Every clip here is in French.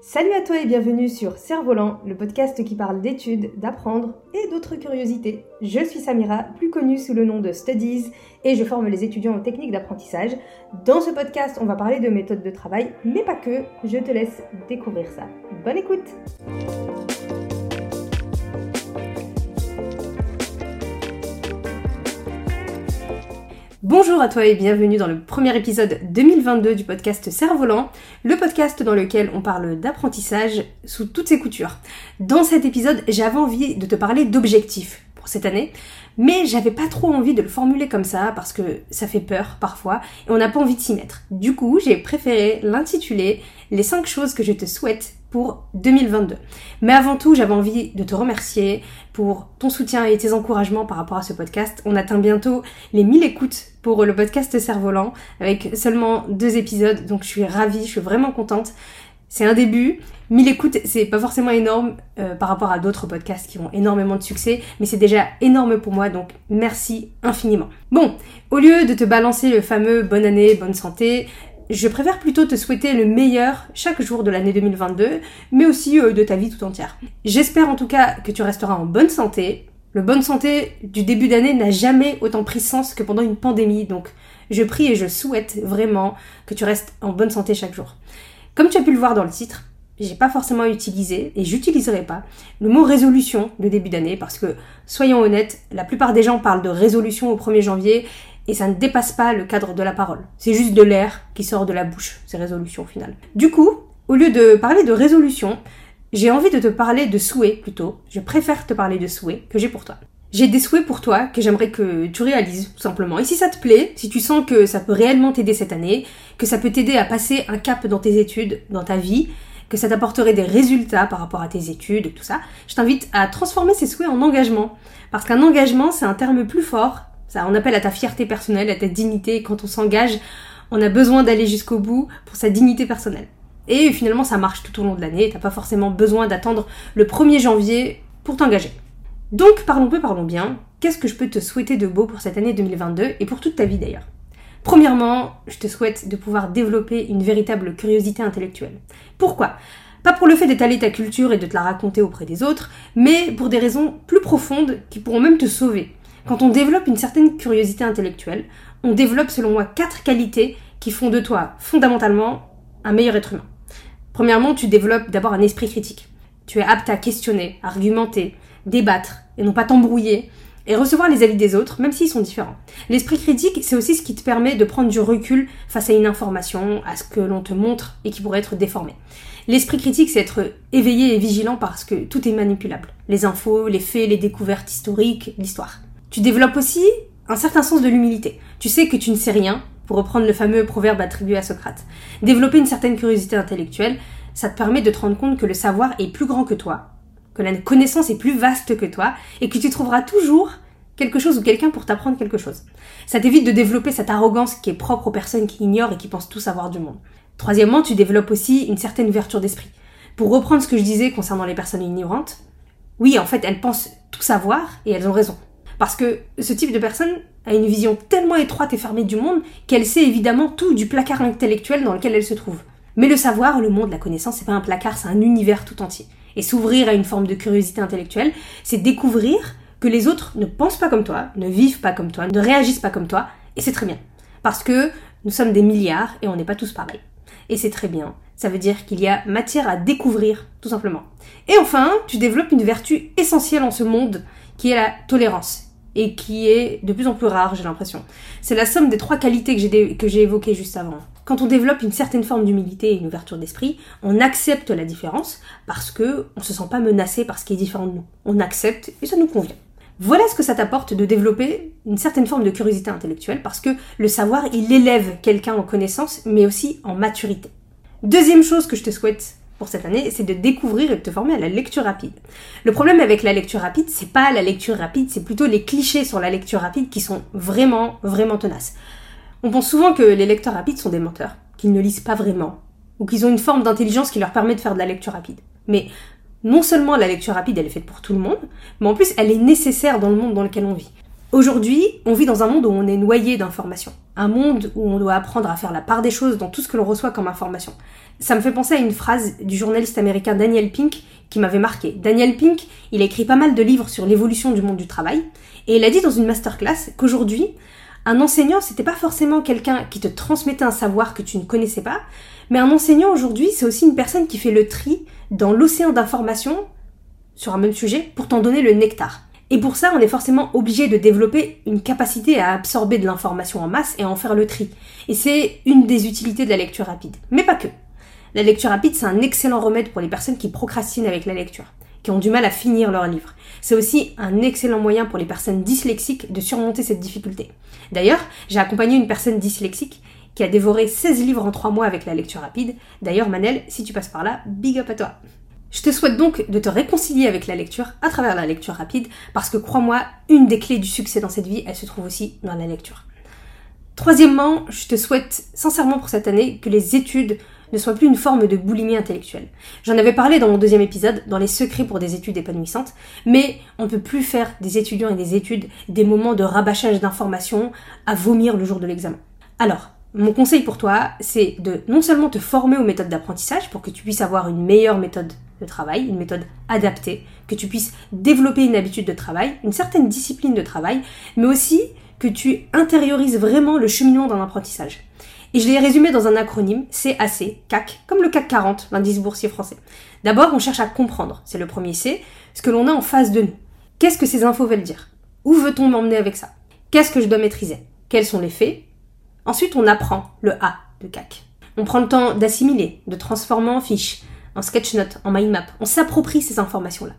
Salut à toi et bienvenue sur Cerf-Volant, le podcast qui parle d'études, d'apprendre et d'autres curiosités. Je suis Samira, plus connue sous le nom de Studies, et je forme les étudiants aux techniques d'apprentissage. Dans ce podcast, on va parler de méthodes de travail, mais pas que. Je te laisse découvrir ça. Bonne écoute! Bonjour à toi et bienvenue dans le premier épisode 2022 du podcast Cerf-Volant, le podcast dans lequel on parle d'apprentissage sous toutes ses coutures. Dans cet épisode, j'avais envie de te parler d'objectifs pour cette année, mais j'avais pas trop envie de le formuler comme ça parce que ça fait peur parfois et on n'a pas envie de s'y mettre. Du coup, j'ai préféré l'intituler Les 5 choses que je te souhaite pour 2022. Mais avant tout, j'avais envie de te remercier pour ton soutien et tes encouragements par rapport à ce podcast. On atteint bientôt les 1000 écoutes pour le podcast Cerf-Volant avec seulement deux épisodes, donc je suis ravie, je suis vraiment contente. C'est un début. 1000 écoutes, c'est pas forcément énorme euh, par rapport à d'autres podcasts qui ont énormément de succès, mais c'est déjà énorme pour moi, donc merci infiniment. Bon, au lieu de te balancer le fameux bonne année, bonne santé, je préfère plutôt te souhaiter le meilleur chaque jour de l'année 2022, mais aussi euh, de ta vie tout entière. J'espère en tout cas que tu resteras en bonne santé. Le bonne santé du début d'année n'a jamais autant pris sens que pendant une pandémie, donc je prie et je souhaite vraiment que tu restes en bonne santé chaque jour. Comme tu as pu le voir dans le titre, j'ai pas forcément utilisé et j'utiliserai pas le mot résolution de début d'année parce que soyons honnêtes, la plupart des gens parlent de résolution au 1er janvier et ça ne dépasse pas le cadre de la parole. C'est juste de l'air qui sort de la bouche, ces résolutions au final. Du coup, au lieu de parler de résolution, j'ai envie de te parler de souhaits plutôt. Je préfère te parler de souhaits que j'ai pour toi. J'ai des souhaits pour toi que j'aimerais que tu réalises tout simplement. Et si ça te plaît, si tu sens que ça peut réellement t'aider cette année, que ça peut t'aider à passer un cap dans tes études, dans ta vie, que ça t'apporterait des résultats par rapport à tes études tout ça, je t'invite à transformer ces souhaits en engagement. Parce qu'un engagement, c'est un terme plus fort ça, on appelle à ta fierté personnelle, à ta dignité. quand on s'engage, on a besoin d'aller jusqu'au bout pour sa dignité personnelle. Et finalement, ça marche tout au long de l'année. T'as pas forcément besoin d'attendre le 1er janvier pour t'engager. Donc, parlons peu, parlons bien. Qu'est-ce que je peux te souhaiter de beau pour cette année 2022 et pour toute ta vie d'ailleurs? Premièrement, je te souhaite de pouvoir développer une véritable curiosité intellectuelle. Pourquoi? Pas pour le fait d'étaler ta culture et de te la raconter auprès des autres, mais pour des raisons plus profondes qui pourront même te sauver. Quand on développe une certaine curiosité intellectuelle, on développe selon moi quatre qualités qui font de toi fondamentalement un meilleur être humain. Premièrement, tu développes d'abord un esprit critique. Tu es apte à questionner, argumenter, débattre et non pas t'embrouiller et recevoir les avis des autres, même s'ils sont différents. L'esprit critique, c'est aussi ce qui te permet de prendre du recul face à une information, à ce que l'on te montre et qui pourrait être déformé. L'esprit critique, c'est être éveillé et vigilant parce que tout est manipulable. Les infos, les faits, les découvertes historiques, l'histoire. Tu développes aussi un certain sens de l'humilité. Tu sais que tu ne sais rien, pour reprendre le fameux proverbe attribué à Socrate. Développer une certaine curiosité intellectuelle, ça te permet de te rendre compte que le savoir est plus grand que toi, que la connaissance est plus vaste que toi, et que tu trouveras toujours quelque chose ou quelqu'un pour t'apprendre quelque chose. Ça t'évite de développer cette arrogance qui est propre aux personnes qui ignorent et qui pensent tout savoir du monde. Troisièmement, tu développes aussi une certaine ouverture d'esprit. Pour reprendre ce que je disais concernant les personnes ignorantes, oui, en fait, elles pensent tout savoir et elles ont raison. Parce que ce type de personne a une vision tellement étroite et fermée du monde qu'elle sait évidemment tout du placard intellectuel dans lequel elle se trouve. Mais le savoir, le monde, la connaissance, c'est pas un placard, c'est un univers tout entier. Et s'ouvrir à une forme de curiosité intellectuelle, c'est découvrir que les autres ne pensent pas comme toi, ne vivent pas comme toi, ne réagissent pas comme toi, et c'est très bien. Parce que nous sommes des milliards et on n'est pas tous pareils. Et c'est très bien. Ça veut dire qu'il y a matière à découvrir, tout simplement. Et enfin, tu développes une vertu essentielle en ce monde, qui est la tolérance et qui est de plus en plus rare, j'ai l'impression. C'est la somme des trois qualités que j'ai évoquées juste avant. Quand on développe une certaine forme d'humilité et une ouverture d'esprit, on accepte la différence parce que on se sent pas menacé par ce qui est différent de nous. On accepte et ça nous convient. Voilà ce que ça t'apporte de développer une certaine forme de curiosité intellectuelle parce que le savoir, il élève quelqu'un en connaissance mais aussi en maturité. Deuxième chose que je te souhaite pour cette année, c'est de découvrir et de te former à la lecture rapide. Le problème avec la lecture rapide, c'est pas la lecture rapide, c'est plutôt les clichés sur la lecture rapide qui sont vraiment, vraiment tenaces. On pense souvent que les lecteurs rapides sont des menteurs, qu'ils ne lisent pas vraiment, ou qu'ils ont une forme d'intelligence qui leur permet de faire de la lecture rapide. Mais non seulement la lecture rapide, elle est faite pour tout le monde, mais en plus, elle est nécessaire dans le monde dans lequel on vit. Aujourd'hui, on vit dans un monde où on est noyé d'informations. Un monde où on doit apprendre à faire la part des choses dans tout ce que l'on reçoit comme information. Ça me fait penser à une phrase du journaliste américain Daniel Pink qui m'avait marqué. Daniel Pink, il a écrit pas mal de livres sur l'évolution du monde du travail et il a dit dans une masterclass qu'aujourd'hui, un enseignant, c'était pas forcément quelqu'un qui te transmettait un savoir que tu ne connaissais pas, mais un enseignant aujourd'hui, c'est aussi une personne qui fait le tri dans l'océan d'informations sur un même sujet pour t'en donner le nectar. Et pour ça, on est forcément obligé de développer une capacité à absorber de l'information en masse et à en faire le tri. Et c'est une des utilités de la lecture rapide. Mais pas que. La lecture rapide, c'est un excellent remède pour les personnes qui procrastinent avec la lecture, qui ont du mal à finir leur livre. C'est aussi un excellent moyen pour les personnes dyslexiques de surmonter cette difficulté. D'ailleurs, j'ai accompagné une personne dyslexique qui a dévoré 16 livres en 3 mois avec la lecture rapide. D'ailleurs, Manel, si tu passes par là, big up à toi. Je te souhaite donc de te réconcilier avec la lecture à travers la lecture rapide, parce que crois-moi, une des clés du succès dans cette vie, elle se trouve aussi dans la lecture. Troisièmement, je te souhaite sincèrement pour cette année que les études ne soit plus une forme de boulimie intellectuelle. J'en avais parlé dans mon deuxième épisode, dans les secrets pour des études épanouissantes, mais on ne peut plus faire des étudiants et des études des moments de rabâchage d'informations à vomir le jour de l'examen. Alors, mon conseil pour toi, c'est de non seulement te former aux méthodes d'apprentissage pour que tu puisses avoir une meilleure méthode de travail, une méthode adaptée, que tu puisses développer une habitude de travail, une certaine discipline de travail, mais aussi que tu intériorises vraiment le cheminement d'un apprentissage. Et je l'ai résumé dans un acronyme, CAC, CAC, comme le CAC 40, l'indice boursier français. D'abord, on cherche à comprendre, c'est le premier C, ce que l'on a en face de nous. Qu'est-ce que ces infos veulent dire? Où veut-on m'emmener avec ça? Qu'est-ce que je dois maîtriser? Quels sont les faits? Ensuite, on apprend le A de CAC. On prend le temps d'assimiler, de transformer en fiche, en sketchnote, en mind map. On s'approprie ces informations-là.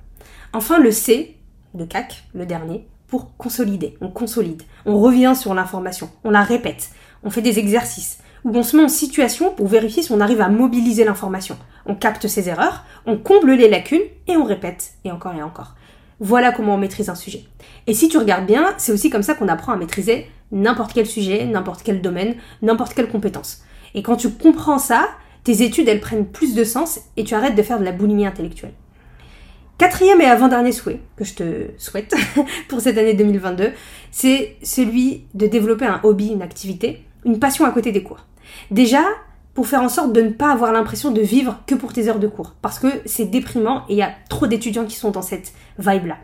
Enfin, le C de CAC, le dernier, pour consolider. On consolide. On revient sur l'information. On la répète on fait des exercices, où on se met en situation pour vérifier si on arrive à mobiliser l'information. On capte ses erreurs, on comble les lacunes et on répète, et encore et encore. Voilà comment on maîtrise un sujet. Et si tu regardes bien, c'est aussi comme ça qu'on apprend à maîtriser n'importe quel sujet, n'importe quel domaine, n'importe quelle compétence. Et quand tu comprends ça, tes études, elles prennent plus de sens et tu arrêtes de faire de la boulimie intellectuelle. Quatrième et avant-dernier souhait que je te souhaite pour cette année 2022, c'est celui de développer un hobby, une activité une passion à côté des cours. Déjà, pour faire en sorte de ne pas avoir l'impression de vivre que pour tes heures de cours, parce que c'est déprimant et il y a trop d'étudiants qui sont dans cette vibe-là.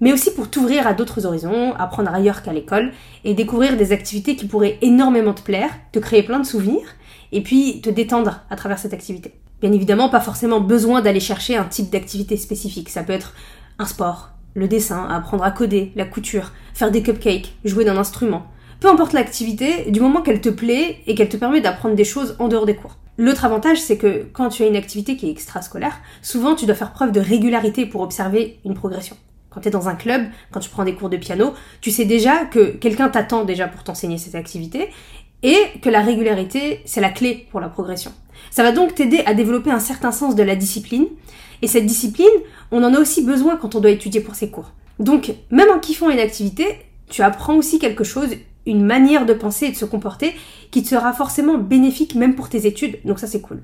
Mais aussi pour t'ouvrir à d'autres horizons, apprendre ailleurs qu'à l'école, et découvrir des activités qui pourraient énormément te plaire, te créer plein de souvenirs, et puis te détendre à travers cette activité. Bien évidemment, pas forcément besoin d'aller chercher un type d'activité spécifique. Ça peut être un sport, le dessin, apprendre à coder, la couture, faire des cupcakes, jouer d'un instrument, peu importe l'activité, du moment qu'elle te plaît et qu'elle te permet d'apprendre des choses en dehors des cours. L'autre avantage, c'est que quand tu as une activité qui est extrascolaire, souvent tu dois faire preuve de régularité pour observer une progression. Quand tu es dans un club, quand tu prends des cours de piano, tu sais déjà que quelqu'un t'attend déjà pour t'enseigner cette activité et que la régularité, c'est la clé pour la progression. Ça va donc t'aider à développer un certain sens de la discipline et cette discipline, on en a aussi besoin quand on doit étudier pour ses cours. Donc, même en kiffant une activité, tu apprends aussi quelque chose, une manière de penser et de se comporter qui te sera forcément bénéfique même pour tes études, donc ça c'est cool.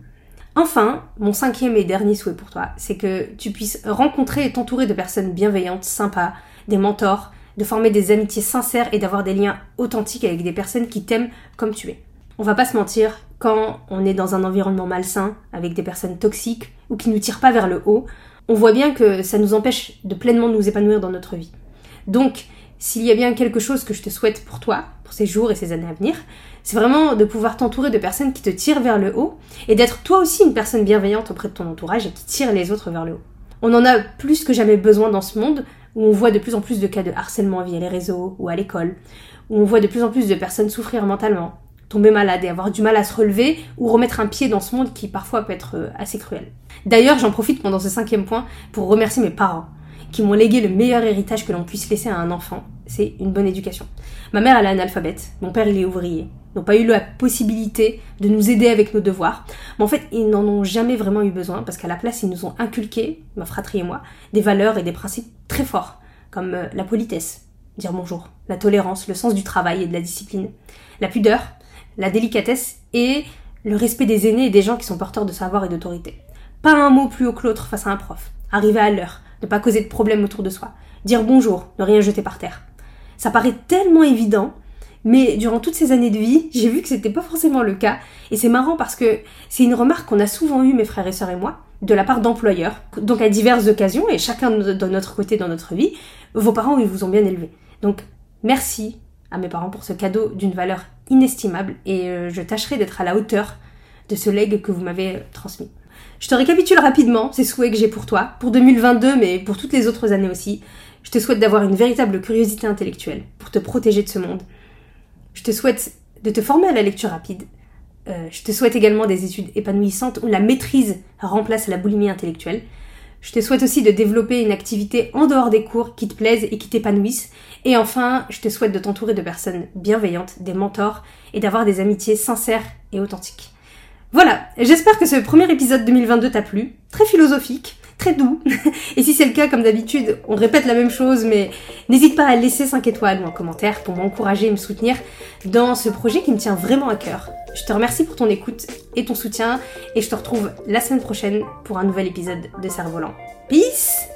Enfin, mon cinquième et dernier souhait pour toi, c'est que tu puisses rencontrer et t'entourer de personnes bienveillantes, sympas, des mentors, de former des amitiés sincères et d'avoir des liens authentiques avec des personnes qui t'aiment comme tu es. On va pas se mentir, quand on est dans un environnement malsain, avec des personnes toxiques ou qui nous tirent pas vers le haut, on voit bien que ça nous empêche de pleinement nous épanouir dans notre vie. Donc, s'il y a bien quelque chose que je te souhaite pour toi, pour ces jours et ces années à venir, c'est vraiment de pouvoir t'entourer de personnes qui te tirent vers le haut et d'être toi aussi une personne bienveillante auprès de ton entourage et qui tire les autres vers le haut. On en a plus que jamais besoin dans ce monde où on voit de plus en plus de cas de harcèlement via les réseaux ou à l'école, où on voit de plus en plus de personnes souffrir mentalement, tomber malade et avoir du mal à se relever ou remettre un pied dans ce monde qui parfois peut être euh, assez cruel. D'ailleurs, j'en profite pendant ce cinquième point pour remercier mes parents qui m'ont légué le meilleur héritage que l'on puisse laisser à un enfant, c'est une bonne éducation. Ma mère, elle est analphabète, mon père, il est ouvrier. N'ont pas eu la possibilité de nous aider avec nos devoirs. Mais en fait, ils n'en ont jamais vraiment eu besoin parce qu'à la place, ils nous ont inculqué, ma fratrie et moi, des valeurs et des principes très forts, comme euh, la politesse, dire bonjour, la tolérance, le sens du travail et de la discipline, la pudeur, la délicatesse et le respect des aînés et des gens qui sont porteurs de savoir et d'autorité. Pas un mot plus haut que l'autre face à un prof. Arriver à l'heure, ne pas causer de problèmes autour de soi, dire bonjour, ne rien jeter par terre. Ça paraît tellement évident, mais durant toutes ces années de vie, j'ai vu que c'était pas forcément le cas. Et c'est marrant parce que c'est une remarque qu'on a souvent eue, mes frères et sœurs et moi, de la part d'employeurs. Donc à diverses occasions, et chacun de notre côté dans notre vie, vos parents, ils vous ont bien élevé. Donc merci à mes parents pour ce cadeau d'une valeur inestimable et euh, je tâcherai d'être à la hauteur de ce legs que vous m'avez transmis. Je te récapitule rapidement ces souhaits que j'ai pour toi, pour 2022 mais pour toutes les autres années aussi. Je te souhaite d'avoir une véritable curiosité intellectuelle pour te protéger de ce monde. Je te souhaite de te former à la lecture rapide. Euh, je te souhaite également des études épanouissantes où la maîtrise remplace la boulimie intellectuelle. Je te souhaite aussi de développer une activité en dehors des cours qui te plaise et qui t'épanouisse. Et enfin, je te souhaite de t'entourer de personnes bienveillantes, des mentors et d'avoir des amitiés sincères et authentiques. Voilà, j'espère que ce premier épisode 2022 t'a plu. Très philosophique, très doux. Et si c'est le cas, comme d'habitude, on répète la même chose, mais n'hésite pas à laisser 5 étoiles ou un commentaire pour m'encourager et me soutenir dans ce projet qui me tient vraiment à cœur. Je te remercie pour ton écoute et ton soutien, et je te retrouve la semaine prochaine pour un nouvel épisode de Cerf-Volant. Peace